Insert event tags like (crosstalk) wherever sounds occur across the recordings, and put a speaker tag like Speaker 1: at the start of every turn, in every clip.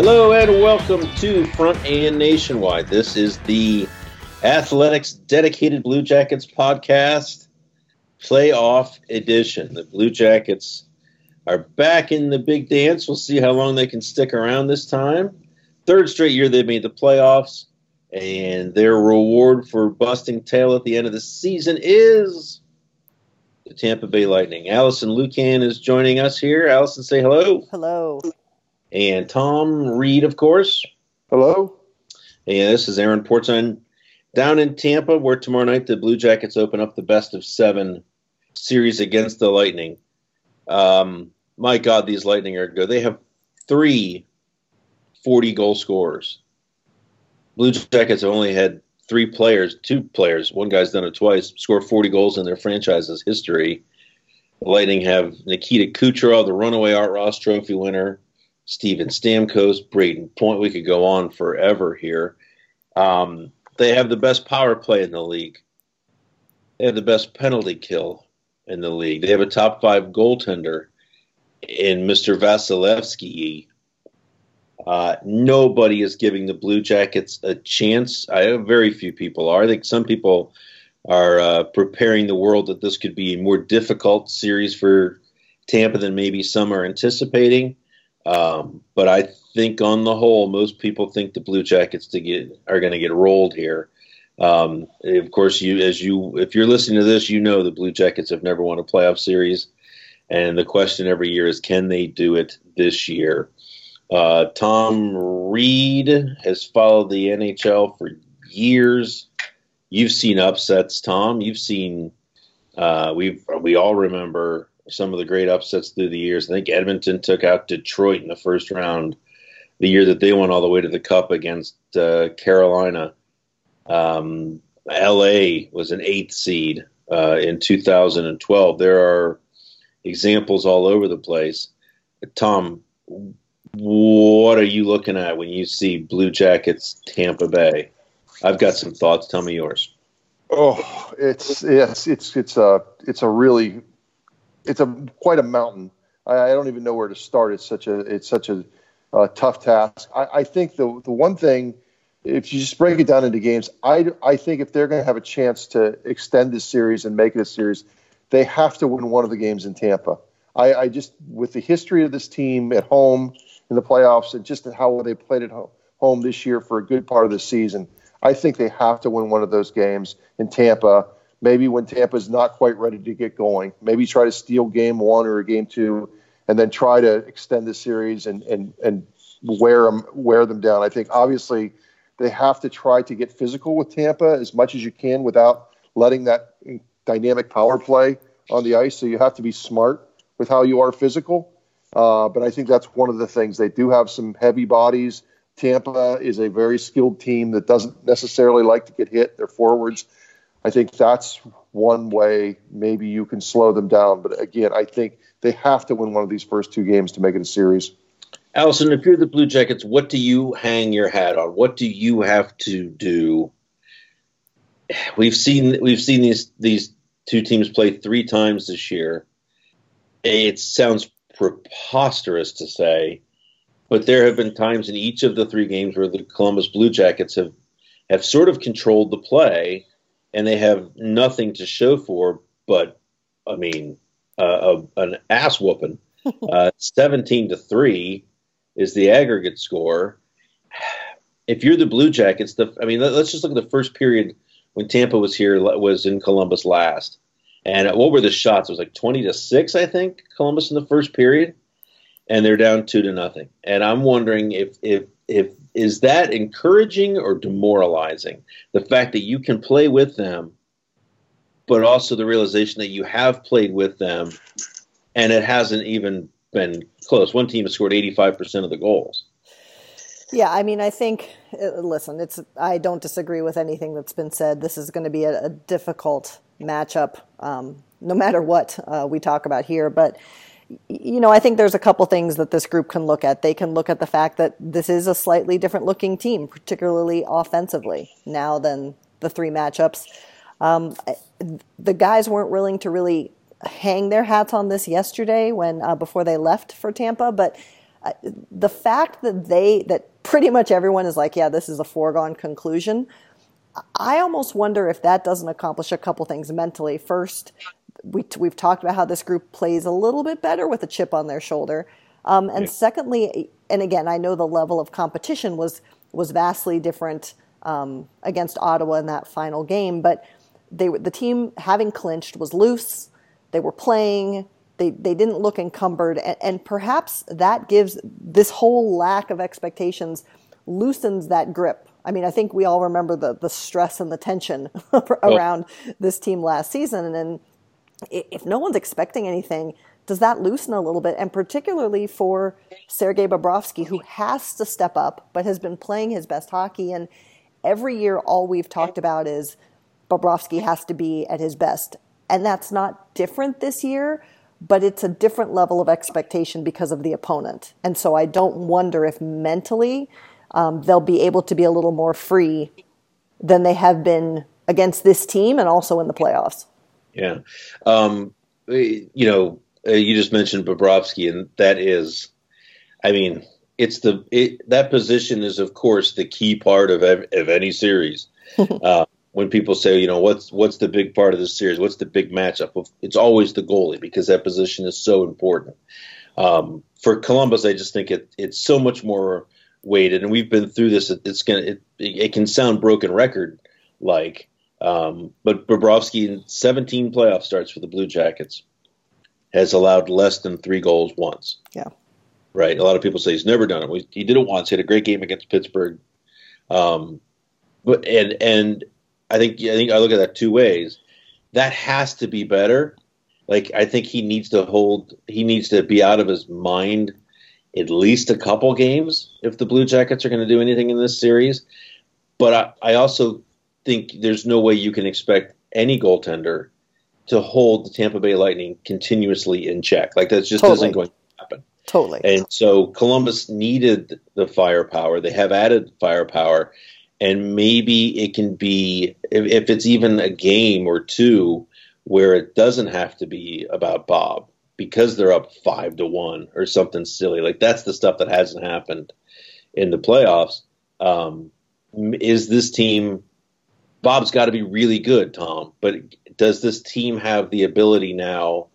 Speaker 1: Hello and welcome to Front and Nationwide. This is the Athletics Dedicated Blue Jackets podcast, playoff edition. The Blue Jackets are back in the big dance. We'll see how long they can stick around this time. Third straight year they've made the playoffs, and their reward for busting tail at the end of the season is the Tampa Bay Lightning. Allison Lukan is joining us here. Allison, say hello.
Speaker 2: Hello
Speaker 1: and Tom Reed, of course.
Speaker 3: Hello.
Speaker 1: And this is Aaron Portzline down in Tampa, where tomorrow night the Blue Jackets open up the best of seven series against the Lightning. Um, my God, these Lightning are good. They have three 40 goal scorers. Blue Jackets have only had three players, two players, one guy's done it twice, score 40 goals in their franchise's history. The Lightning have Nikita Kucherov, the runaway Art Ross Trophy winner, Steven Stamkos, Brayden Point. We could go on forever here. Um, they have the best power play in the league. They have the best penalty kill in the league. They have a top five goaltender in Mr. Vasilevskiy. Uh, nobody is giving the Blue Jackets a chance. I very few people are. I think some people are uh, preparing the world that this could be a more difficult series for Tampa than maybe some are anticipating. Um, but I think on the whole, most people think the Blue Jackets to get are going to get rolled here. Um, of course, you as you if you're listening to this, you know the Blue Jackets have never won a playoff series, and the question every year is can they do it this year? Uh, Tom Reed has followed the NHL for years. You've seen upsets, Tom. You've seen uh, we we all remember some of the great upsets through the years. I think Edmonton took out Detroit in the first round the year that they went all the way to the Cup against uh, Carolina. Um, LA was an eighth seed uh, in 2012. There are examples all over the place. Tom, what are you looking at when you see Blue Jackets Tampa Bay? I've got some thoughts. Tell me yours.
Speaker 3: Oh, it's yes, it's it's a it's a really it's a quite a mountain. I, I, don't even know where to start. It's such a it's such a uh, tough task. I, I, think the the one thing, if you just break it down into games, I I think if they're going to have a chance to extend this series and make it a series, they have to win one of the games in Tampa. I, I just with the history of this team at home in the playoffs and just how they played at home this year for a good part of the season, I think they have to win one of those games in Tampa maybe when Tampa's not quite ready to get going, maybe try to steal game one or game two, and then try to extend the series and and and wear them wear them down. I think obviously they have to try to get physical with Tampa as much as you can without letting that dynamic power play on the ice. So you have to be smart with how you are physical. Uh, but I think that's one of the things. They do have some heavy bodies. Tampa is a very skilled team that doesn't necessarily like to get hit. Their forwards. I think that's one way maybe you can slow them down. But again, I think they have to win one of these first two games to make it a series.
Speaker 1: Allison, if you're the Blue Jackets, what do you hang your hat on? What do you have to do? We've seen we've seen these these two teams play three times this year. It sounds preposterous to say, but there have been times in each of the three games where the Columbus Blue Jackets have have sort of controlled the play, and they have nothing to show for. But I mean, uh, a, an ass whooping, (laughs) uh, seventeen to three is the aggregate score. If you're the Blue Jackets, the I mean, let's just look at the first period when Tampa was here was in Columbus last. And what were the shots? It was like 20 to 6, I think, Columbus in the first period. And they're down 2 to nothing. And I'm wondering if if if is that encouraging or demoralizing? The fact that you can play with them but also the realization that you have played with them and it hasn't even been close. One team has scored 85% of the goals.
Speaker 2: Yeah, I mean, I think. Uh, listen, it's. I don't disagree with anything that's been said. This is going to be a, a difficult matchup, um, no matter what uh, we talk about here. But you know, I think there's a couple things that this group can look at. They can look at the fact that this is a slightly different looking team, particularly offensively, now than the three matchups. Um, the guys weren't willing to really hang their hats on this yesterday when uh, before they left for Tampa, but uh, the fact that they that pretty much everyone is like, yeah, this is a foregone conclusion. I almost wonder if that doesn't accomplish a couple things mentally. First, we we've talked about how this group plays a little bit better with a chip on their shoulder, um, and yeah. secondly, and again, I know the level of competition was was vastly different um, against Ottawa in that final game, but they the team having clinched was loose they were playing. They, they didn't look encumbered. And, and perhaps that gives this whole lack of expectations loosens that grip. I mean, I think we all remember the, the stress and the tension (laughs) around oh. this team last season. And if no one's expecting anything, does that loosen a little bit? And particularly for Sergei Bobrovsky, who has to step up, but has been playing his best hockey. And every year, all we've talked about is Bobrovsky has to be at his best. And that's not different this year, but it's a different level of expectation because of the opponent. And so I don't wonder if mentally um, they'll be able to be a little more free than they have been against this team and also in the playoffs.
Speaker 1: Yeah. Um, you know, uh, you just mentioned Bobrovsky, and that is, I mean, it's the it, that position is of course the key part of of any series. (laughs) uh, when people say, you know, what's what's the big part of this series? What's the big matchup? It's always the goalie because that position is so important. Um, for Columbus, I just think it, it's so much more weighted, and we've been through this. It's gonna it, it can sound broken record like, um, but Bobrovsky in 17 playoff starts for the Blue Jackets has allowed less than three goals once.
Speaker 2: Yeah.
Speaker 1: Right. A lot of people say he's never done it. He did it once. He had a great game against Pittsburgh. Um, but and and I think I think I look at that two ways. That has to be better. Like I think he needs to hold. He needs to be out of his mind at least a couple games if the Blue Jackets are going to do anything in this series. But I, I also think there's no way you can expect any goaltender to hold the Tampa Bay Lightning continuously in check. Like that just totally. isn't going to happen.
Speaker 2: Totally.
Speaker 1: And so Columbus needed the firepower. They have added firepower and maybe it can be if, if, it's even a game or two where it doesn't have to be about Bob because they're up five to one or something silly like that's the stuff that hasn't happened in the playoffs. Um, is this team? Bob's got to be really good, Tom. But does this team have the ability now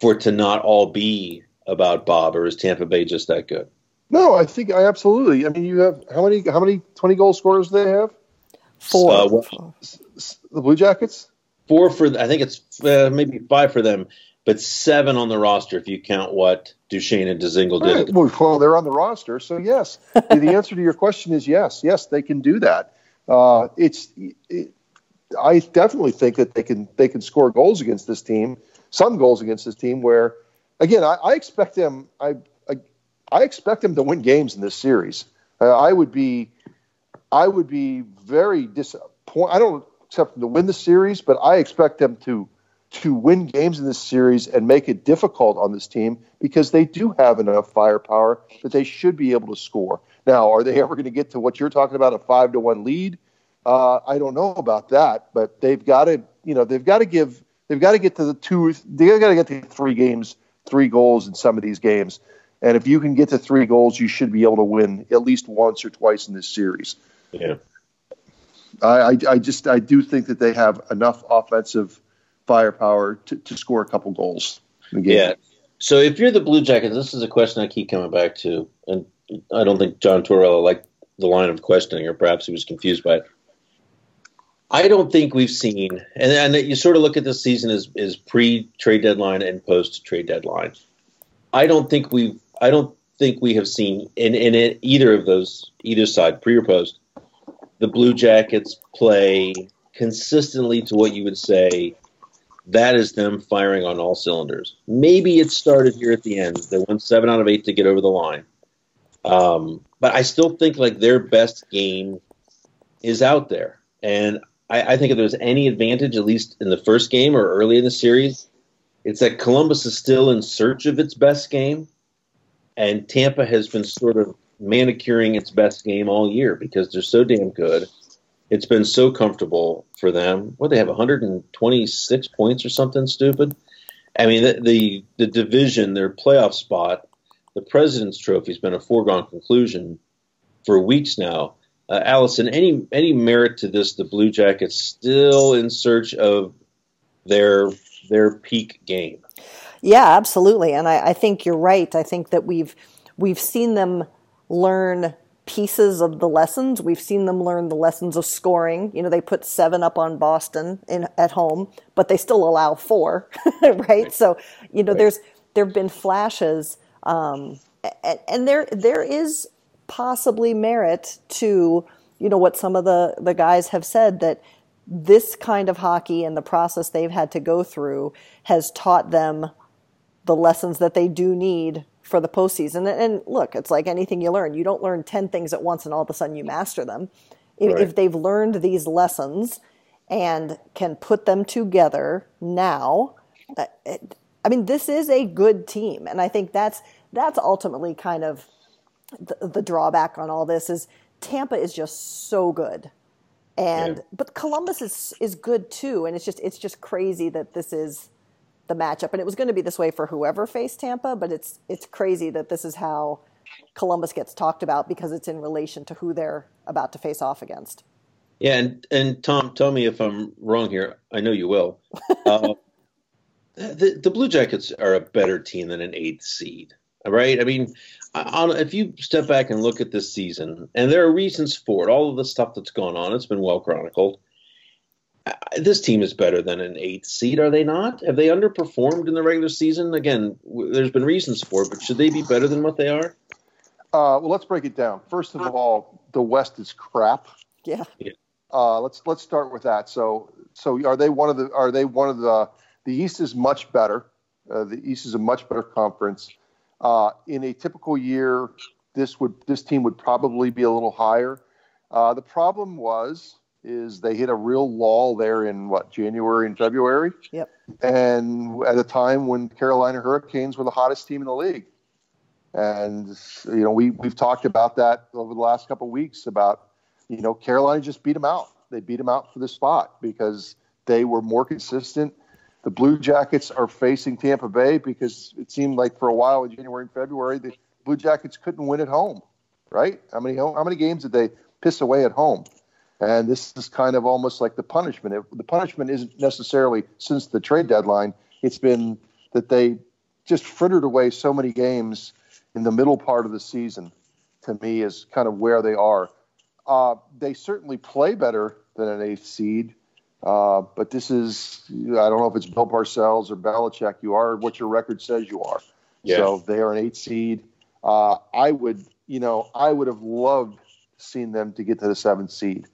Speaker 1: for it to not all be about Bob, or is Tampa Bay just that good?
Speaker 3: No, I think I absolutely. I mean, you have how many? How many twenty goal scorers do they have?
Speaker 2: Four. Uh,
Speaker 3: the Blue Jackets.
Speaker 1: four for I think it's uh, maybe five for them, but seven on the roster if you count what Duchene and Dzingel did.
Speaker 3: Right. Well, they're on the roster, so yes. (laughs) the answer to your question is yes. Yes, they can do that. Uh, it's. It, I definitely think that they can they can score goals against this team, some goals against this team. Where, again, I, I expect them. I, I, I expect them to win games in this series. Uh, I would be, I would be very disappointed. I don't expect them to win the series, but I expect them to to win games in this series and make it difficult on this team because they do have enough firepower that they should be able to score. Now, are they ever going to get to what you're talking about, a five to one lead? Uh, I don't know about that, but they've got to, you know, they've got to give, they've got to get to the two, they've got to get to three games, three goals in some of these games. And if you can get to three goals, you should be able to win at least once or twice in this series.
Speaker 1: Yeah.
Speaker 3: I, I, I just, I do think that they have enough offensive firepower to, to score a couple goals.
Speaker 1: Yeah. So if you're the Blue Jackets, this is a question I keep coming back to, and I don't think John Tortorella liked the line of questioning, or perhaps he was confused by it. I don't think we've seen, and, and you sort of look at this season as, as pre trade deadline and post trade deadline. I don't think we've, I don't think we have seen in, in either of those, either side, pre or post, the Blue Jackets play consistently to what you would say that is them firing on all cylinders. Maybe it started here at the end. They won seven out of eight to get over the line. Um, but I still think like their best game is out there. And I, I, think if there's any advantage, at least in the first game or early in the series, it's that Columbus is still in search of its best game. And Tampa has been sort of manicuring its best game all year because they're so damn good it's been so comfortable for them. What they have 126 points or something stupid. I mean, the, the, the division, their playoff spot, the President's Trophy has been a foregone conclusion for weeks now. Uh, Allison, any any merit to this? The Blue Jackets still in search of their their peak game.
Speaker 2: Yeah, absolutely, and I, I think you're right. I think that we've we've seen them learn pieces of the lessons. We've seen them learn the lessons of scoring. You know, they put seven up on Boston in at home, but they still allow four, (laughs) right? So, you know, right. there's there have been flashes, um, and, and there there is possibly merit to you know what some of the the guys have said that this kind of hockey and the process they've had to go through has taught them the lessons that they do need for the postseason. And look, it's like anything you learn. You don't learn 10 things at once and all of a sudden you master them. If, right. if they've learned these lessons and can put them together now, uh, I mean, this is a good team. And I think that's, that's ultimately kind of the, the drawback on all this is Tampa is just so good. And, yeah. but Columbus is, is good too. And it's just, it's just crazy that this is, the matchup, and it was going to be this way for whoever faced Tampa. But it's it's crazy that this is how Columbus gets talked about because it's in relation to who they're about to face off against.
Speaker 1: Yeah, and and Tom, tell me if I'm wrong here. I know you will. (laughs) Uh, the the Blue Jackets are a better team than an eighth seed, right? I mean, on, if you step back and look at this season, and there are reasons for it, all of the stuff that's gone on, it's been well chronicled this team is better than an eighth seed, are they not? Have they underperformed in the regular season? Again, there's been reasons for it, but should they be better than what they are?
Speaker 3: Uh, well, let's break it down. First of all, the West is crap.
Speaker 2: Yeah.
Speaker 3: Uh, let's let's start with that. So so are they one of the are they one of the the East is much better. Uh, the East is a much better conference. Uh, in a typical year, this would this team would probably be a little higher. Uh, the problem was is they hit a real lull there in what January and February.
Speaker 2: Yep.
Speaker 3: And at a time when Carolina Hurricanes were the hottest team in the league. And you know, we we've talked about that over the last couple of weeks about you know Carolina just beat them out. They beat them out for the spot because they were more consistent. The Blue Jackets are facing Tampa Bay because it seemed like for a while in January and February the Blue Jackets couldn't win at home, right? How many how many games did they piss away at home? And this is kind of almost like the punishment. The punishment isn't necessarily since the trade deadline. It's been that they just frittered away so many games in the middle part of the season. To me, is kind of where they are. Uh, they certainly play better than an eighth seed. Uh, but this is, I don't know if it's Bill Parcells or Belichick. You are what your record says you are. Yeah. So they are an eight seed. Uh, I would, you know, I would have loved seen them to get to the seventh seed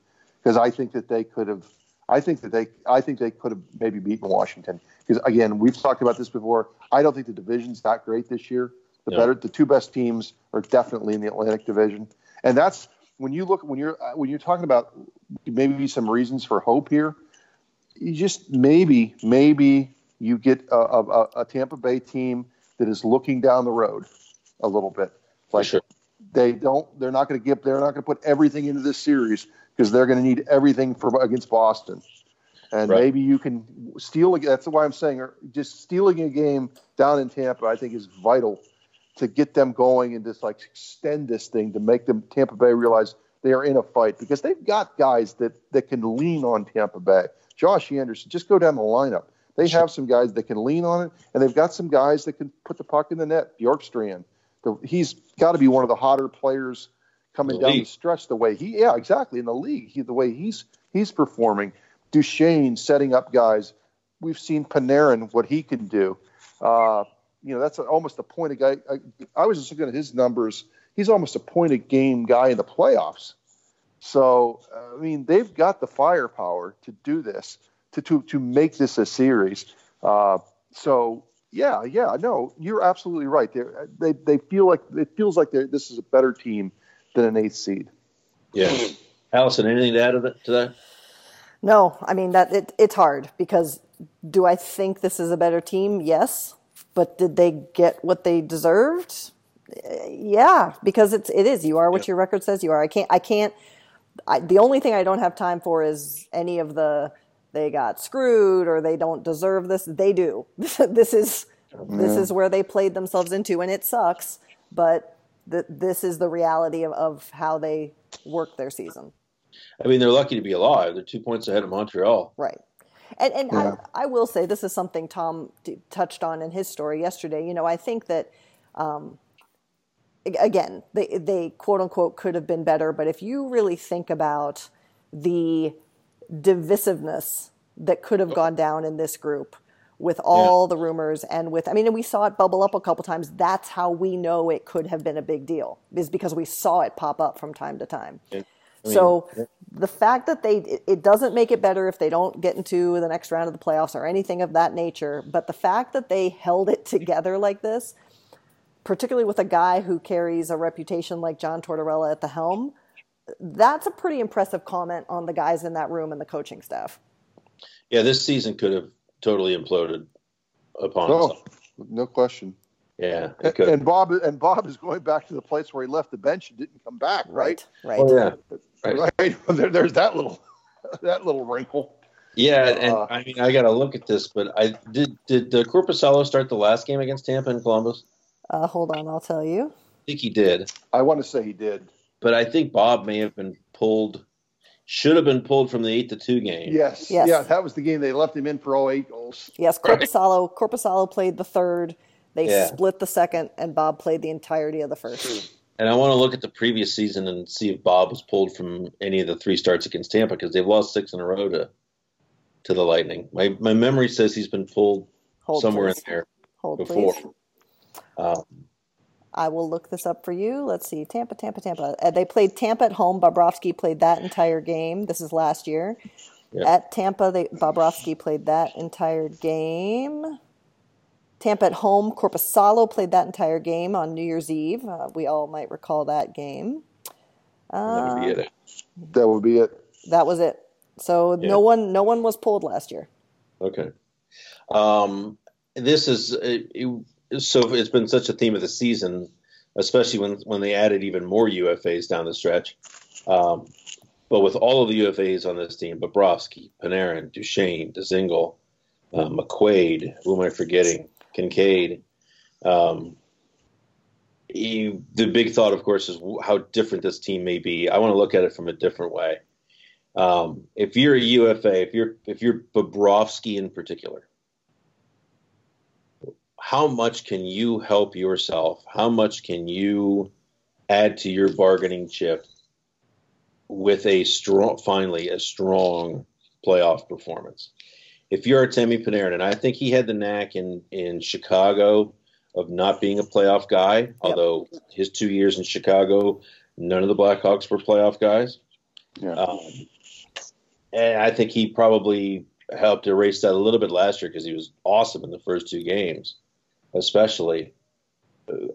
Speaker 3: because I think that they could have. I think that they. I think they could have maybe beaten Washington because again, we've talked about this before. I don't think the division's that great this year. The better, the two best teams are definitely in the Atlantic Division, and that's when you look when you're when you're talking about maybe some reasons for hope here. You just maybe maybe you get a, a, a Tampa Bay team that is looking down the road a little bit.
Speaker 1: Like sure.
Speaker 3: they don't, they're not going to get, they're not going to put everything into this series because they're going to need everything for against Boston. And right. maybe you can steal. That's why I'm saying just stealing a game down in Tampa, I think, is vital to get them going and just like extend this thing to make them Tampa Bay realize they are in a fight because they've got guys that that can lean on Tampa Bay. Josh Anderson, just go down the lineup. They have some guys that can lean on it, and they've got some guys that can put the puck in the net. Bjorkstrand, the, he's got to be one of the hotter players coming the down league. the stretch. The way he, yeah, exactly in the league, he, the way he's he's performing. Duchene setting up guys. We've seen Panarin what he can do. Uh, you know, that's almost a point of guy. I, I was just looking at his numbers. He's almost a point a game guy in the playoffs. So, I mean, they've got the firepower to do this to to to make this a series. Uh, so yeah, yeah, no, you're absolutely right. they they they feel like it feels like this is a better team than an eighth seed.
Speaker 1: Yeah, Allison, anything to add to that?
Speaker 2: No, I mean that it, it's hard because do I think this is a better team? Yes, but did they get what they deserved? Yeah, because it's it is. You are what yeah. your record says you are. I can't. I can't. I, the only thing I don't have time for is any of the they got screwed or they don't deserve this. They do. (laughs) this is this is where they played themselves into, and it sucks. But th- this is the reality of, of how they work their season.
Speaker 1: I mean, they're lucky to be alive. They're two points ahead of Montreal.
Speaker 2: Right. And, and yeah. I, I, will say this is something Tom t- touched on in his story yesterday. You know, I think that, um, again, they, they quote unquote could have been better. But if you really think about the divisiveness that could have gone down in this group with all yeah. the rumors and with I mean and we saw it bubble up a couple times that's how we know it could have been a big deal is because we saw it pop up from time to time. Yeah. I mean, so the fact that they it doesn't make it better if they don't get into the next round of the playoffs or anything of that nature, but the fact that they held it (laughs) together like this, particularly with a guy who carries a reputation like John Tortorella at the helm, that's a pretty impressive comment on the guys in that room and the coaching staff.
Speaker 1: Yeah, this season could have totally imploded upon
Speaker 3: no, itself. No question.
Speaker 1: Yeah,
Speaker 3: and, and, Bob and Bob is going back to the place where he left the bench and didn't come back. Right.
Speaker 2: Right. Oh,
Speaker 1: yeah.
Speaker 3: Right. right. (laughs) There, there's that little (laughs) that little wrinkle.
Speaker 1: Yeah, and uh, I mean I got to look at this, but I did did uh, Korpisalo start the last game against Tampa and Columbus?
Speaker 2: Uh, hold on, I'll tell you.
Speaker 1: I think he did.
Speaker 3: I want to say he did
Speaker 1: but I think Bob may have been pulled, should have been pulled from the eight to two game.
Speaker 3: Yes, yes. yeah, that was the game they left him in for all eight goals.
Speaker 2: Yes, Korpisalo, Korpisalo played the third. They yeah. split the second, and Bob played the entirety of the first.
Speaker 1: And I want to look at the previous season and see if Bob was pulled from any of the three starts against Tampa because they've lost six in a row to to the Lightning. My my memory says he's been pulled Hold, somewhere please. in there Hold, before. Um,
Speaker 2: I will look this up for you. Let's see. Tampa, Tampa, Tampa. Uh, they played Tampa at home. Bobrovsky played that entire game. This is last year. Yep. At Tampa, they, Bobrovsky played that entire game. Tampa at home, Korpisalo played that entire game on New Year's Eve. Uh, we all might recall that game.
Speaker 1: Uh, that would be it.
Speaker 3: That would be it.
Speaker 2: That was it. So yeah. no one, no one was pulled last year.
Speaker 1: Okay. Um, this is it, it, so it's been such a theme of the season, especially when when they added even more UFAs down the stretch. Um, but with all of the UFAs on this team, Bobrovsky, Panarin, Duchene, Dzingel, uh, McQuaid, who am I forgetting? Kinkaid. Um, he, the big thought, of course, is how different this team may be. I want to look at it from a different way. Um, if you're a UFA, if you're if you're Bobrovsky in particular, how much can you help yourself? How much can you add to your bargaining chip with a strong, finally, a strong playoff performance. If you're Artemi Panarin, and I think he had the knack in in Chicago of not being a playoff guy, yep. although his two years in Chicago, none of the Blackhawks were playoff guys. Yeah. Um, and I think he probably helped erase that a little bit last year because he was awesome in the first two games, especially.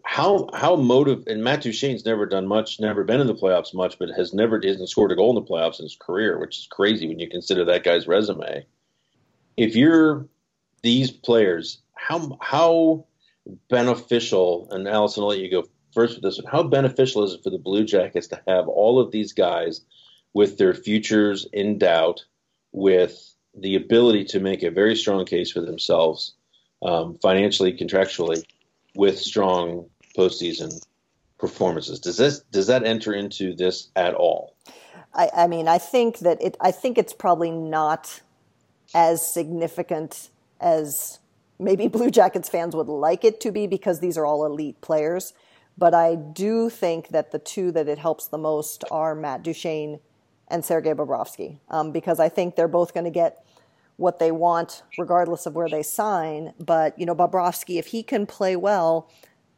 Speaker 1: How how motive and Matt Duchene's never done much, never been in the playoffs much, but has never hasn't scored a goal in the playoffs in his career, which is crazy when you consider that guy's resume. If you're these players, how how beneficial? And Allison, I'll let you go first with this one. How beneficial is it for the Blue Jackets to have all of these guys with their futures in doubt, with the ability to make a very strong case for themselves um, financially, contractually, with strong postseason performances. Does this does that enter into this at all?
Speaker 2: I, I mean, I think that it. I think it's probably not as significant as maybe (laughs) Blue Jackets fans would like it to be because these are all elite players. But I do think that the two that it helps the most are Matt Duchene and Sergei Bobrovsky, um, because I think they're both going to get what they want regardless of where they sign. But, you know, Bobrovsky, if he can play well,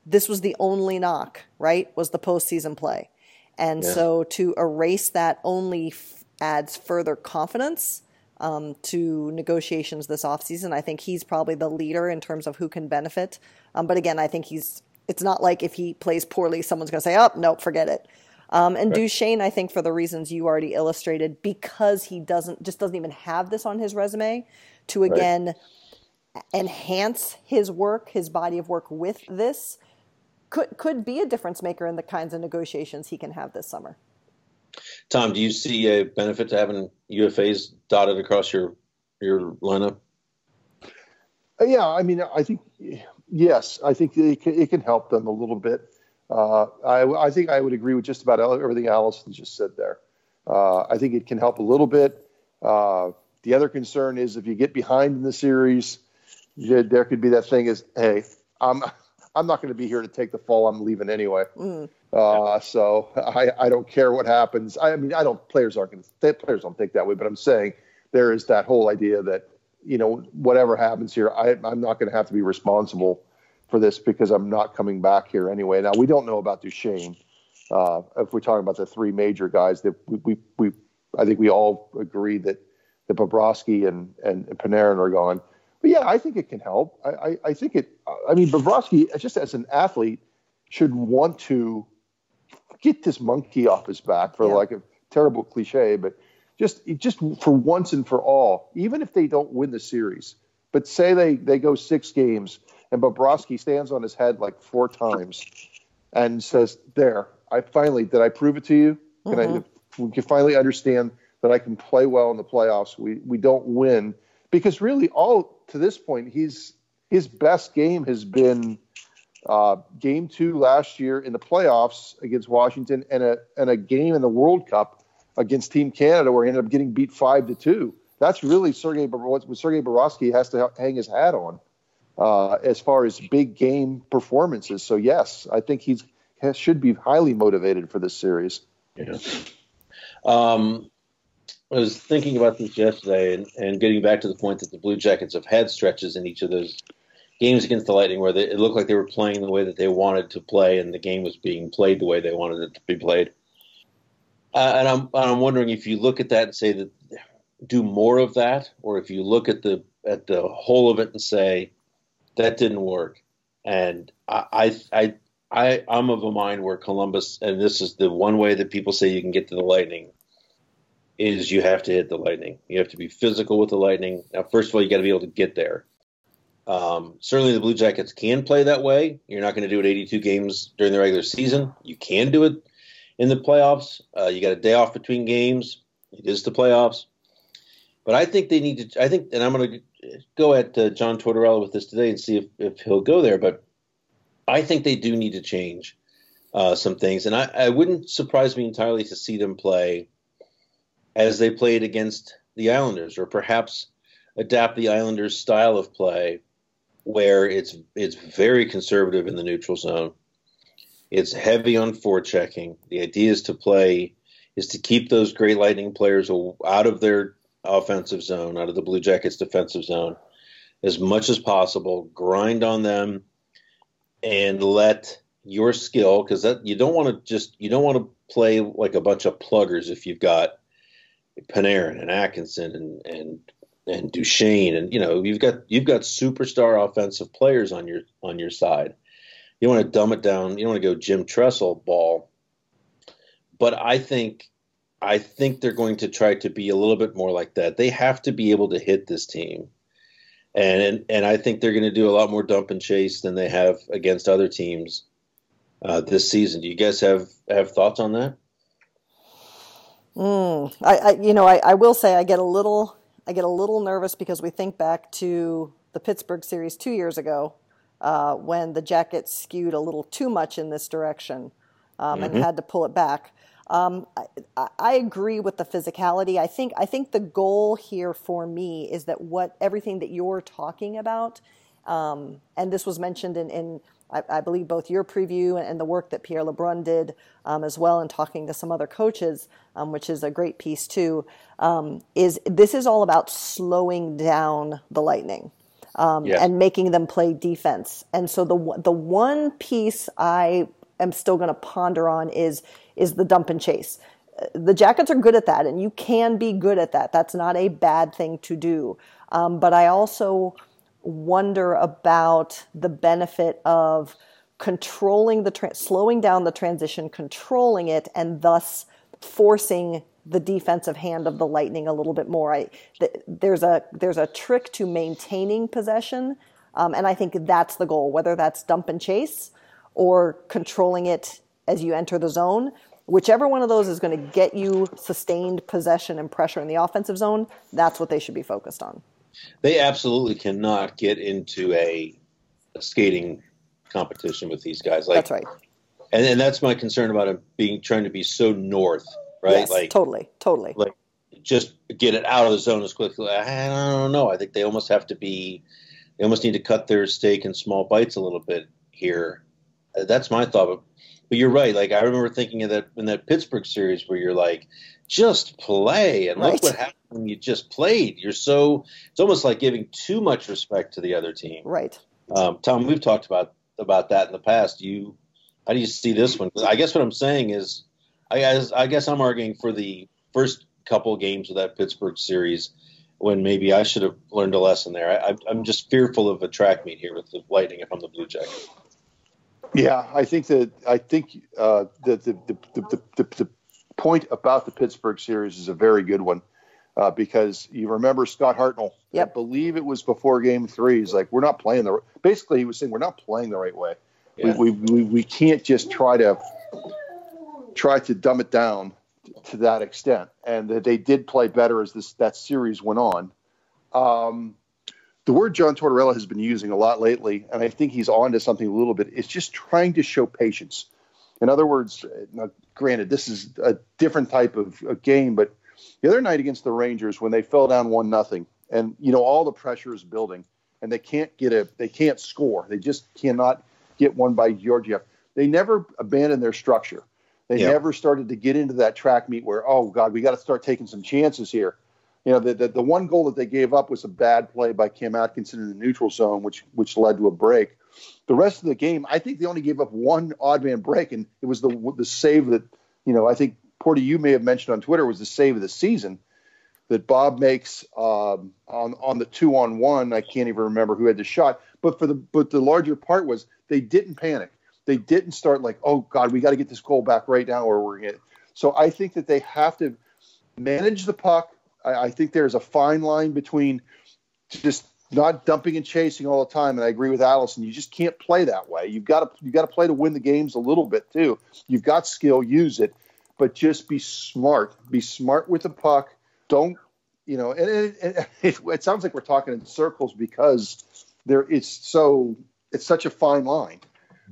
Speaker 2: this was the only knock, right? Was the postseason play. And yeah. so to erase that only f- adds further confidence um, to negotiations this offseason. I think he's probably the leader in terms of who can benefit. Um, but again, I think he's, it's not like if he plays poorly, someone's going to say, oh, nope, forget it. Um, and right. Duchene, I think, for the reasons you already illustrated, because he doesn't just doesn't even have this on his resume, to again right. enhance his work, his body of work with this, could could be a difference maker in the kinds of negotiations he can have this summer.
Speaker 1: Tom, do you see a benefit to having UFAs dotted across your your lineup?
Speaker 3: Uh, yeah, I mean, I think yes, I think it can, it can help them a little bit. Uh, I, I, think I would agree with just about everything Allison just said there. Uh, I think it can help a little bit. Uh, the other concern is if you get behind in the series, you, there could be that thing is, hey, I'm I'm not going to be here to take the fall. I'm leaving anyway. Mm. so I, I don't care what happens. I, I mean, I don't. Players aren't going to. Players don't think that way. But I'm saying there is that whole idea that you know whatever happens here, I, I'm not going to have to be responsible for this because I'm not coming back here anyway. Now we don't know about Duchene. Uh, if we're talking about the three major guys that we, we, we I think we all agree that that Bobrovsky and, and, and Panarin are gone. But yeah, I think it can help. I, I, I think it. I mean, Bobrovsky, just as an athlete, should want to get this monkey off his back for yeah. like a terrible cliche, but just just for once and for all, even if they don't win the series, but say they they go six games and Bobrovsky stands on his head like four times and says, "There, I finally did. I prove it to you. Can mm-hmm. I? We can finally understand that I can play well in the playoffs. We we don't win because really, all to this point, he's his best game has been uh, game two last year in the playoffs against Washington, and a and a game in the World Cup against Team Canada where he ended up getting beat five to two. That's really Sergei what Sergei Bobrovsky has to hang his hat on uh, as far as big game performances. So yes, I think he's should be highly motivated for this series.
Speaker 1: Yeah. Um, I was thinking about this yesterday, and, and, getting back to the point that the Blue Jackets have had stretches in each of those games against the Lightning where they, it looked like they were playing the way that they wanted to play, and the game was being played the way they wanted it to be played. Uh, and I'm and I'm wondering if you look at that and say that do more of that, or if you look at the at the whole of it and say that didn't work. And I, I, I, I'm of a mind where Columbus, and this is the one way that people say you can get to the Lightning, is you have to hit the Lightning. You have to be physical with the Lightning. Now, first of all, you got to be able to get there. Um, certainly, the Blue Jackets can play that way. You're not going to do it 82 games during the regular season. You can do it in the playoffs. Uh, you got a day off between games. It is the playoffs. But I think they need to. I think, and I'm going to go at uh, John Tortorella with this today and see if, if he'll go there. But I think they do need to change uh, some things, and I, I wouldn't surprise me entirely to see them play as they played against the Islanders, or perhaps adapt the Islanders' style of play, where it's it's very conservative in the neutral zone. It's heavy on forechecking. The idea is to play is to keep those great Lightning players out of their offensive zone, out of the Blue Jackets defensive zone, as much as possible. Grind on them, and let your skill because that you don't want to just you don't want to play like a bunch of pluggers if you've got Panarin and Atkinson and and and Duchene and you know you've got you've got superstar offensive players on your on your side. You want to dumb it down. You don't want to go Jim Tressel ball. But I think I think they're going to try to be a little bit more like that. They have to be able to hit this team. And and, and I think they're going to do a lot more dump and chase than they have against other teams uh, this season. Do you guys have have thoughts on that?
Speaker 2: Mm, I, I, you know, I, I will say I get a little, I get a little nervous because we think back to the Pittsburgh series two years ago uh, when the Jackets skewed a little too much in this direction um, mm-hmm. and had to pull it back. Um, I, I, agree with the physicality. I think I think the goal here for me is that what everything that you're talking about, um, and this was mentioned in, in I, I, believe both your preview and the work that Pierre LeBrun did um, as well, and talking to some other coaches, um, which is a great piece too. Um, is this is all about slowing down the Lightning um, yes. and making them play defense. And so the the one piece I am still going to ponder on is is the dump and chase. The Jackets are good at that, and you can be good at that. That's not a bad thing to do. Um, but I also wonder about the benefit of controlling the tra- slowing down the transition, controlling it, and thus forcing the defensive hand of the Lightning a little bit more. I, th- there's a there's a trick to maintaining possession, um, and I think that's the goal. Whether that's dump and chase or controlling it as you enter the zone, whichever one of those is going to get you sustained possession and pressure in the offensive zone, that's what they should be focused on
Speaker 1: they absolutely cannot get into a, a skating competition with these guys.
Speaker 2: Like, that's right.
Speaker 1: And, and that's my concern about him being trying to be so north, right?
Speaker 2: Yes, like totally, totally.
Speaker 1: Like just get it out of the zone as quickly. I don't know. I think they almost have to be. They almost need to cut their steak in small bites a little bit here. That's my thought. But, you're right. Like I remember thinking of that in that Pittsburgh series where you're like, just play and right. look what happened when you just played. You're so it's almost like giving too much respect to the other team.
Speaker 2: Right.
Speaker 1: Um, Tom, we've talked about about that in the past. You, how do you see this one? I guess what I'm saying is, I guess I guess I'm arguing for the first couple games of that Pittsburgh series when maybe I should have learned a lesson there. I, am just fearful of a track meet here with the Lightning if I'm the Blue Jackets.
Speaker 3: Yeah, I think that I think uh, the, the, the, the, the point about the Pittsburgh series is a very good one uh, because you remember Scott Hartnell.
Speaker 2: Yep.
Speaker 3: I believe it was before Game Three. He's like, we're not playing the. Basically, he was saying we're not playing the right way. Yeah. We, we, we we can't just try to try to dumb it down to that extent. And that they did play better as this that series went on. Um, the word John Tortorella has been using a lot lately, and I think he's on to something a little bit. It's just trying to show patience. In other words, now, granted, this is a different type of, of game, but the other night against the Rangers, when they fell down one nothing, and you know all the pressure is building, and they can't get a, they can't score. They just cannot get one by Georgiev. They never abandoned their structure. They yep. never started to get into that track meet where, oh God, we got to start taking some chances here. You know, the, the, the one goal that they gave up was a bad play by Cam Atkinson in the neutral zone, which which led to a break. The rest of the game, I think they only gave up one odd man break, and it was the the save that you know I think Porty you may have mentioned on Twitter was the save of the season that Bob makes um, on on the two on one. I can't even remember who had the shot, but for the but the larger part was they didn't panic. They didn't start like, oh God, we got to get this goal back right now, or we're it. So I think that they have to manage the puck. I, I think there's a fine line between just not dumping and chasing all the time. And I agree with Allison. You just can't play that way. You've got to you got to play to win the games a little bit too. You've got skill, use it, but just be smart. Be smart with the puck. Don't you know? And it, it, (laughs) it, it sounds like we're talking in circles because there it's so it's such a fine line.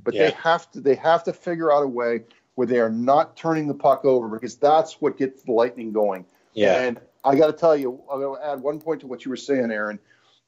Speaker 3: But yeah. they have to they have to figure out a way where they are not turning the puck over because that's what gets the lightning going.
Speaker 1: Yeah.
Speaker 3: And I got to tell you, I'm going to add one point to what you were saying, Aaron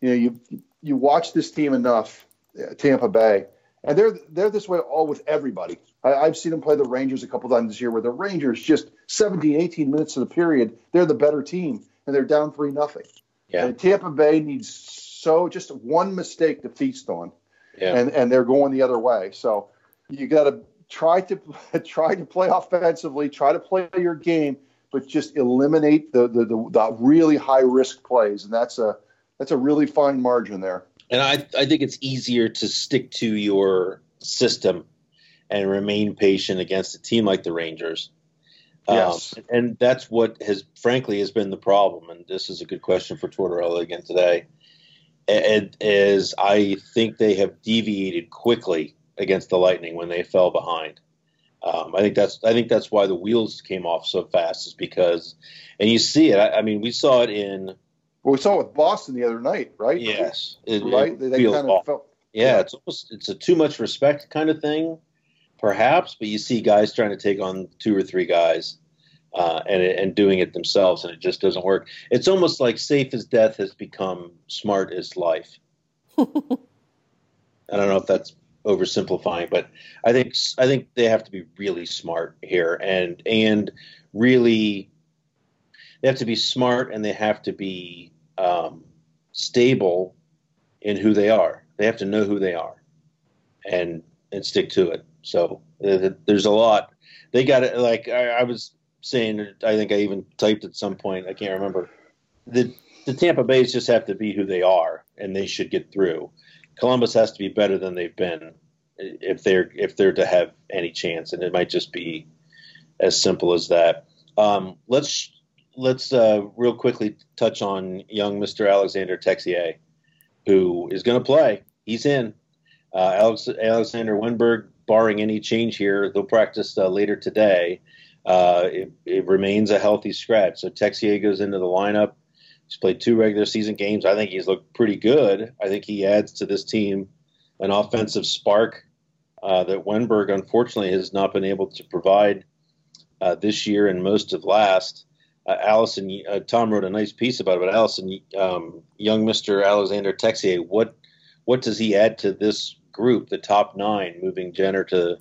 Speaker 3: you know, you you watch this team enough, uh, Tampa Bay, and they're they're this way all with everybody. I, have seen them play the Rangers a couple times this year, where the Rangers just 17, 18 minutes of the period, they're the better team, and they're down three nothing.
Speaker 1: Yeah.
Speaker 3: And Tampa Bay needs so just one mistake to feast on,
Speaker 1: Yeah.
Speaker 3: and and they're going the other way. So you got to try to (laughs) try to play offensively, try to play your game, but just eliminate the the, the, the really high risk plays, and that's a that's a really fine margin there.
Speaker 1: And I, I think it's easier to stick to your system and remain patient against a team like the Rangers.
Speaker 3: Yes.
Speaker 1: Um, and that's what has, frankly, has been the problem. And this is a good question for Tortorella again today. And is I think they have deviated quickly against the Lightning when they fell behind. Um, I think that's I think that's why the wheels came off so fast is because, and you see it. I, I mean, we saw it in
Speaker 3: Well, we saw it with Boston the other night, right?
Speaker 1: yes, it,
Speaker 3: right.
Speaker 1: it
Speaker 3: They, they kind of felt.
Speaker 1: Yeah,
Speaker 3: Yeah.
Speaker 1: it's almost it's a too much respect kind of thing, perhaps. But you see guys trying to take on two or three guys, uh, and and doing it themselves, and it just doesn't work. It's almost like safe as death has become smart as life. (laughs) I don't know if that's oversimplifying, but I think I think they have to be really smart here, and and really they have to be smart, and they have to be um, stable in who they are. They have to know who they are, and and stick to it. So there's a lot. They got it. Like I, I was saying, I think I even typed at some point. I can't remember. The the Tampa Bay's just have to be who they are, and they should get through. Columbus has to be better than they've been if they're if they're to have any chance, and it might just be as simple as that. Um, let's let's uh, real quickly touch on young Mister Alexander Texier, who is going to play. He's in. Uh, Alex, Alexander Wennberg, barring any change here, they'll practice uh, later today. Uh, it, it remains a healthy scratch. So Texier goes into the lineup. He's played two regular season games. I think he's looked pretty good. I think he adds to this team an offensive spark uh, that Wennberg, unfortunately, has not been able to provide uh, this year and most of last. Uh, Allison, uh, Tom wrote a nice piece about it. But Allison, um, young Mister Alexander Texier, what what does he add to this group, the top nine, moving Jenner to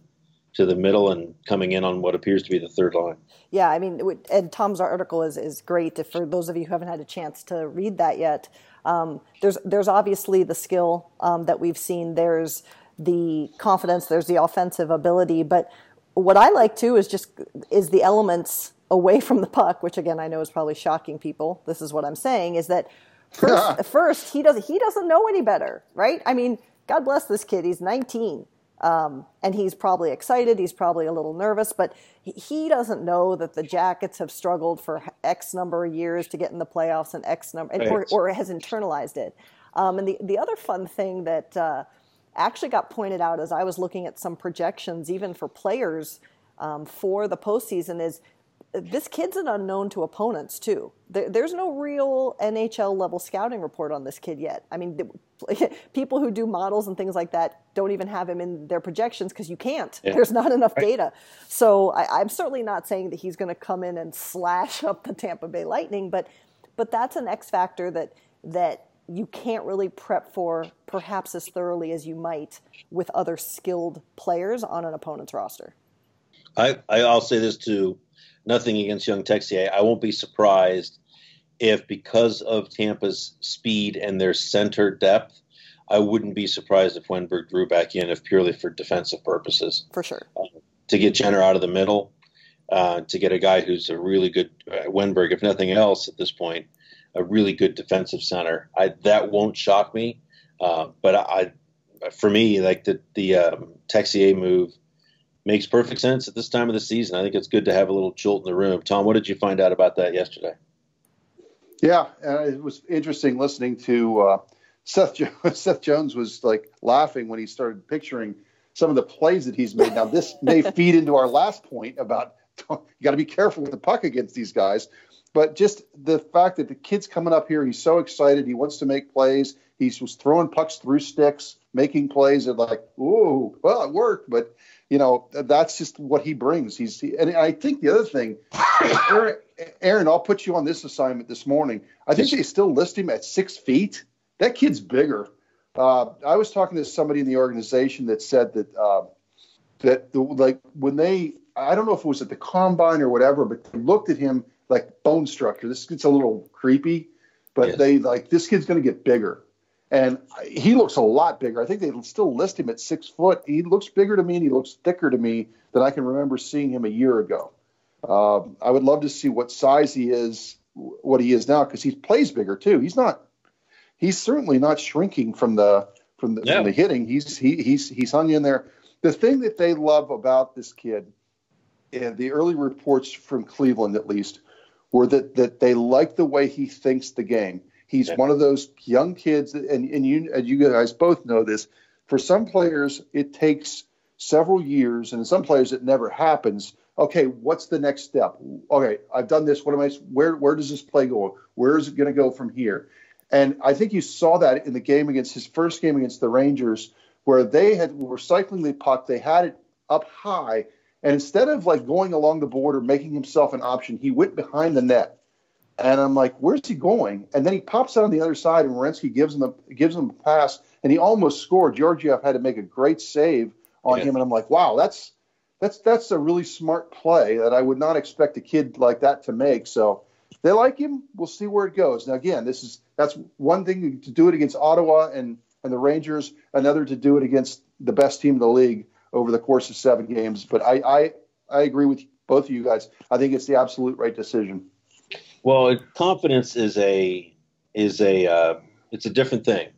Speaker 1: to the middle and coming in on what appears to be the third line?
Speaker 2: Yeah, I mean, and Tom's article is, is great. If for those of you who haven't had a chance to read that yet, um, there's there's obviously the skill um, that we've seen. There's the confidence. There's the offensive ability. But what I like too is just is the elements away (laughs) from the puck, which again I know is probably shocking people. This is what I'm saying is that first, (laughs) first he doesn't he doesn't know any better, right? I mean, God bless this kid. He's 19. Um, and he's probably excited. He's probably a little nervous, but he, doesn't know that the Jackets have struggled for X number of years to get in the playoffs and X number, or, or has internalized it. Um, and the, the other fun thing that uh, actually got pointed out as I was looking at some projections, even for players um, for the postseason, is this kid's an unknown to opponents too. There, there's no real NHL level scouting report on this kid yet. I mean, the- (laughs) people who do models and things like that don't even have him in their projections because you can't.
Speaker 1: Yeah.
Speaker 2: There's not enough data. So I, I'm certainly not saying that he's going to come in and slash (laughs) up the Tampa Bay Lightning, but but that's an X factor that that you can't really prep for perhaps as thoroughly as you might with other skilled players on an opponent's roster.
Speaker 1: I, I I'll say this too. Nothing against young Texier. I won't be surprised if because of Tampa's speed and their center depth, I wouldn't be surprised if Wennberg drew back in if purely for defensive purposes
Speaker 2: For sure.
Speaker 1: to get Jenner out of the middle, uh, to get a guy who's a really good uh, Wennberg, if nothing else at this point, a really good defensive center. I, that won't shock me, uh, but I, for me, like the the um, Texier move makes perfect sense at this time of the season. I think it's good to have a little jolt in the room. Tom, what did you find out about that yesterday?
Speaker 3: Yeah, it was interesting listening to uh, Seth. Jo- (laughs) Seth Jones was like laughing when he started picturing some of the plays that he's made. Now, this (laughs) may feed into our last point about you got to be careful with the puck against these guys. But just the fact that the kid's coming up here, he's so excited. He wants to make plays. He's was throwing pucks through sticks, making plays. And like, ooh, well, it worked. But you know, that's just what he brings. He's he, and I think the other thing, (coughs) Aaron, Aaron, I'll put you on this assignment this morning. I think they still list him at six feet. That kid's bigger. Uh, I was talking to somebody in the organization that said that uh, that the, like when they, I don't know if it was at the combine or whatever, but they looked at him like bone structure. This gets a little creepy, but yes. they like this kid's going to get bigger, and he looks a lot bigger. I think they still list him at six foot. He looks bigger to me, and he looks thicker to me than I can remember seeing him a year ago. Uh, I would love to see what size he is, what he is now, because he plays bigger too. He's not. He's certainly not shrinking from the from the, yeah. from the hitting. He's he, he's he's hung in there. The thing that they love about this kid, and the early reports from Cleveland at least, were that that they like the way he thinks the game. He's yeah. one of those young kids, and and you and you guys both know this. For some players, it takes several years, and in some players, it never happens. Okay, what's the next step? Okay, I've done this. What am I? Where where does this play go? Where is it going to go from here? And I think you saw that in the game against his first game against the Rangers, where they had were cycling the puck, they had it up high, and instead of like going along the board or making himself an option, he went behind the net. And I'm like, where's he going? And then he pops out on the other side, and Werenski gives him a gives him a pass, and he almost scored. Georgiev had to make a great save on yeah. him, and I'm like, wow, that's that's that's a really smart play that I would not expect a kid like that to make. So they like him. We'll see where it goes. Now, again, this is that's one thing to do it against Ottawa and and the Rangers, another to do it against the best team in the league over the course of seven games. But I I, I agree with both of you guys. I think it's the absolute right decision.
Speaker 1: Well, confidence is a is a uh, it's a different thing.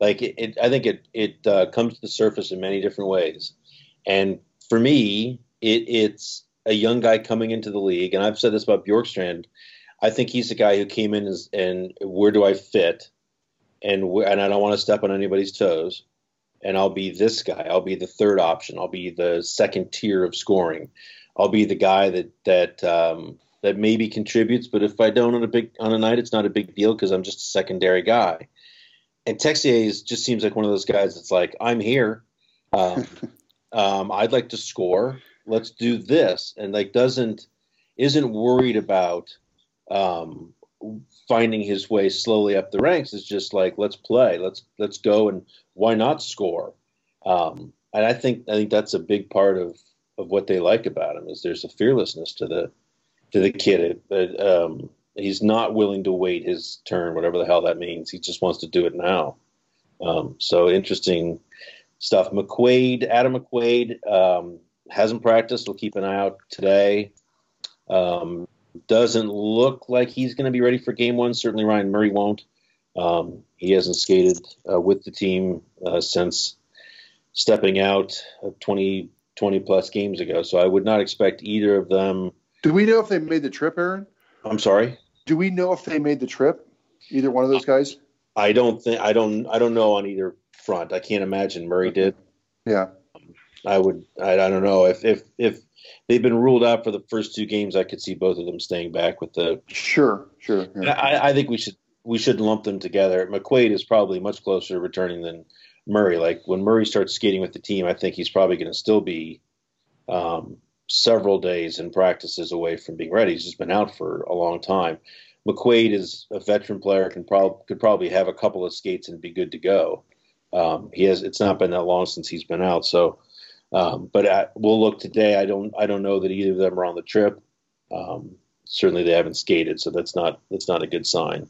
Speaker 1: Like it, it I think it it uh, comes to the surface in many different ways, and for me, it, it's a young guy coming into the league, and I've said this about Bjorkstrand I think he's the guy who came in as, and where do I fit, and where, and I don't want to step on anybody's toes, and I'll be this guy. I'll be the third option. I'll be the second tier of scoring. I'll be the guy that that um, that maybe contributes, but if I don't on a big on a night, it's not a big deal because I'm just a secondary guy. And Texier is, just seems like one of those guys that's like, I'm here. Um, (laughs) um, I'd like to score. Let's do this, and like doesn't isn't worried about um, finding his way slowly up the ranks is just like let's play, let's let's go, and why not score? Um, and I think I think that's a big part of of what they like about him is there's a fearlessness to the to the kid. Um, he's not willing to wait his turn, whatever the hell that means. He just wants to do it now. Um, so interesting stuff. McQuaid, Adam McQuaid, um, hasn't practiced. We'll keep an eye out today. Um, doesn't look like he's going to be ready for game one. Certainly, Ryan Murray won't. Um, he hasn't skated uh, with the team uh, since stepping out 20, 20 plus games ago. So I would not expect either of them.
Speaker 3: Do we know if they made the trip, Aaron?
Speaker 1: I'm sorry.
Speaker 3: Do we know if they made the trip? Either one of those guys?
Speaker 1: I don't think. I don't. I don't know on either front. I can't imagine Murray did.
Speaker 3: Yeah.
Speaker 1: I would. I, I don't know if if if they've been ruled out for the first two games. I could see both of them staying back with the.
Speaker 3: Sure, sure.
Speaker 1: Yeah. I, I, think we should we should lump them together. McQuaid is probably much closer to returning than Murray. Like when Murray starts skating with the team, I think he's probably going to still be um, several days and practices away from being ready. He's just been out for a long time. McQuaid is a veteran player, can probably could probably have a couple of skates and be good to go. Um, he has. It's not been that long since he's been out, so um, but we'll look today. I don't I don't know that either of them are on the trip. Um, certainly, they haven't skated, so that's not that's not a good sign.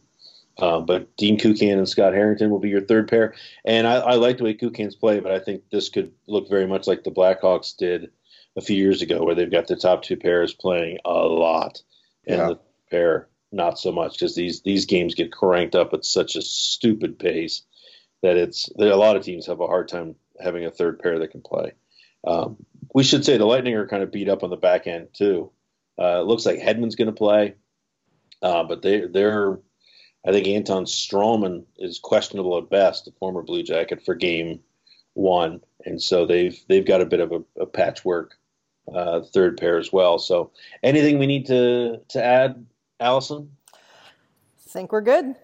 Speaker 1: Um, but Dean Kukan and Scott Harrington will be your third pair. And I, I like the way Kukan's play, but I think this could look very much like the Blackhawks did a few years ago, where they've got the top two pairs playing a lot, and yeah. the pair not so much because these these games get cranked up at such a stupid pace that it's that a lot of teams have a hard time having a third pair that can play. Um, we should say the Lightning are kind of beat up on the back end too. Uh, it looks like Hedman's going to play, uh, but they they're I think Anton Stralman is questionable at best, the former Blue Jacket for Game One, and so they've they've got a bit of a, a patchwork uh, third pair as well. So anything we need to to add, Allison?
Speaker 2: I think we're good.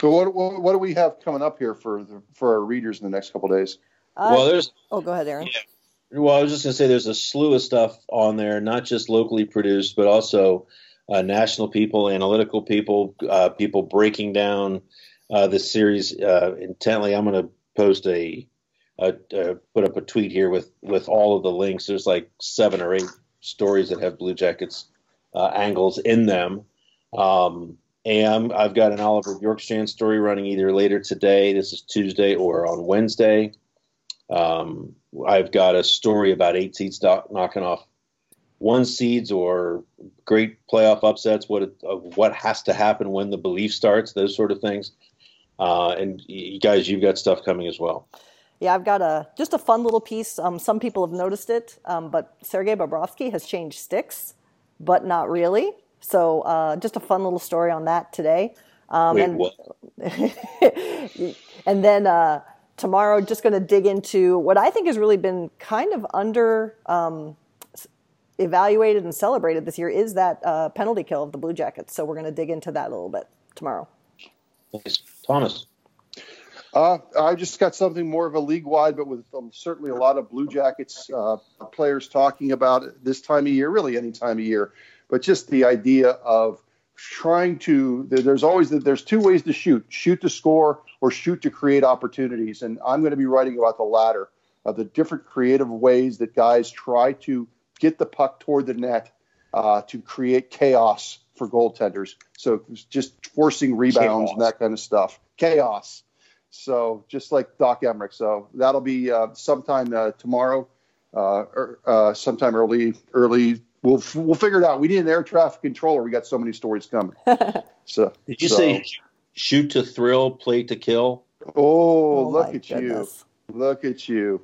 Speaker 3: So what, what, what do we have coming up here for the, for our readers in the next couple days?
Speaker 2: Uh, well, there's oh, go ahead, Aaron. Yeah,
Speaker 1: well, I was just going to say there's a slew of stuff on there, not just locally produced, but also uh, national people, analytical people, uh, people breaking down uh, the series uh, intently. I'm going to post a, a, a, put up a tweet here with with all of the links. There's like seven or eight stories that have Blue Jackets uh, angles in them. Um, and I've got an Oliver Bjorkstrand story running either later today, this is Tuesday, or on Wednesday. Um, I've got a story about eight seeds knocking off one seeds or great playoff upsets. What what has to happen when the belief starts? Those sort of things. Uh, and you guys, you've got stuff coming as well.
Speaker 2: Yeah, I've got a just a fun little piece. Um, some people have noticed it, um, but Sergei Bobrovsky has changed sticks, but not really. So uh, just a fun little story on that today.
Speaker 1: Um, Wait, and, what? (laughs)
Speaker 2: and then uh, tomorrow, just going to dig into what I think has really been kind of under um, evaluated and celebrated this year is that uh, penalty kill of the Blue Jackets. So we're going to dig into that a little bit tomorrow.
Speaker 1: Thanks. Thomas.
Speaker 3: Uh, I just got something more of a league wide, but with um, certainly a lot of Blue Jackets uh, players talking about it this time of year, really any time of year. But just the idea of trying to, there's always, there's two ways to shoot shoot to score or shoot to create opportunities. And I'm going to be writing about the latter of the different creative ways that guys try to get the puck toward the net uh, to create chaos for goaltenders. So just forcing rebounds chaos. and that kind of stuff. Chaos. So just like Doc Emrick. So that'll be uh, sometime uh, tomorrow, uh, or, uh, sometime early, early. We'll we'll figure it out. We need an air traffic controller. We got so many stories coming. (laughs) so
Speaker 1: did you
Speaker 3: so.
Speaker 1: say shoot to thrill, play to kill?
Speaker 3: Oh, oh look at goodness. you! Look at you!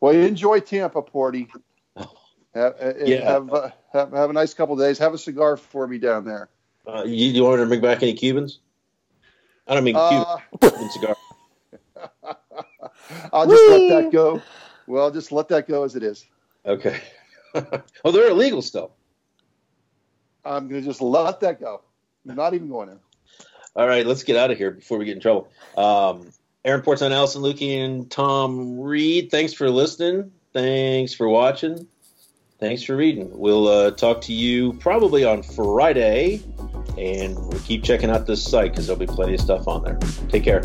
Speaker 3: Well, enjoy Tampa, Porty. (laughs) Have, uh, yeah. have, uh, have, have a nice couple days. Have a cigar for me down there.
Speaker 1: Uh, you, you want to bring back any Cubans? I don't mean uh, Cuban cigar.
Speaker 3: I'll just Whee! let that go. Well, just let that go as it is.
Speaker 1: Okay. (laughs) oh, they're illegal still.
Speaker 3: I'm going to just let that go. I'm not even going in.
Speaker 1: All right, let's get out of here before we get in trouble. Um, Aaron Portzline, Allison Lukan, and Tom Reed. Thanks for listening. Thanks for watching. Thanks for reading. We'll uh, talk to you probably on Friday, and we'll keep checking out this site because there'll be plenty of stuff on there. Take care.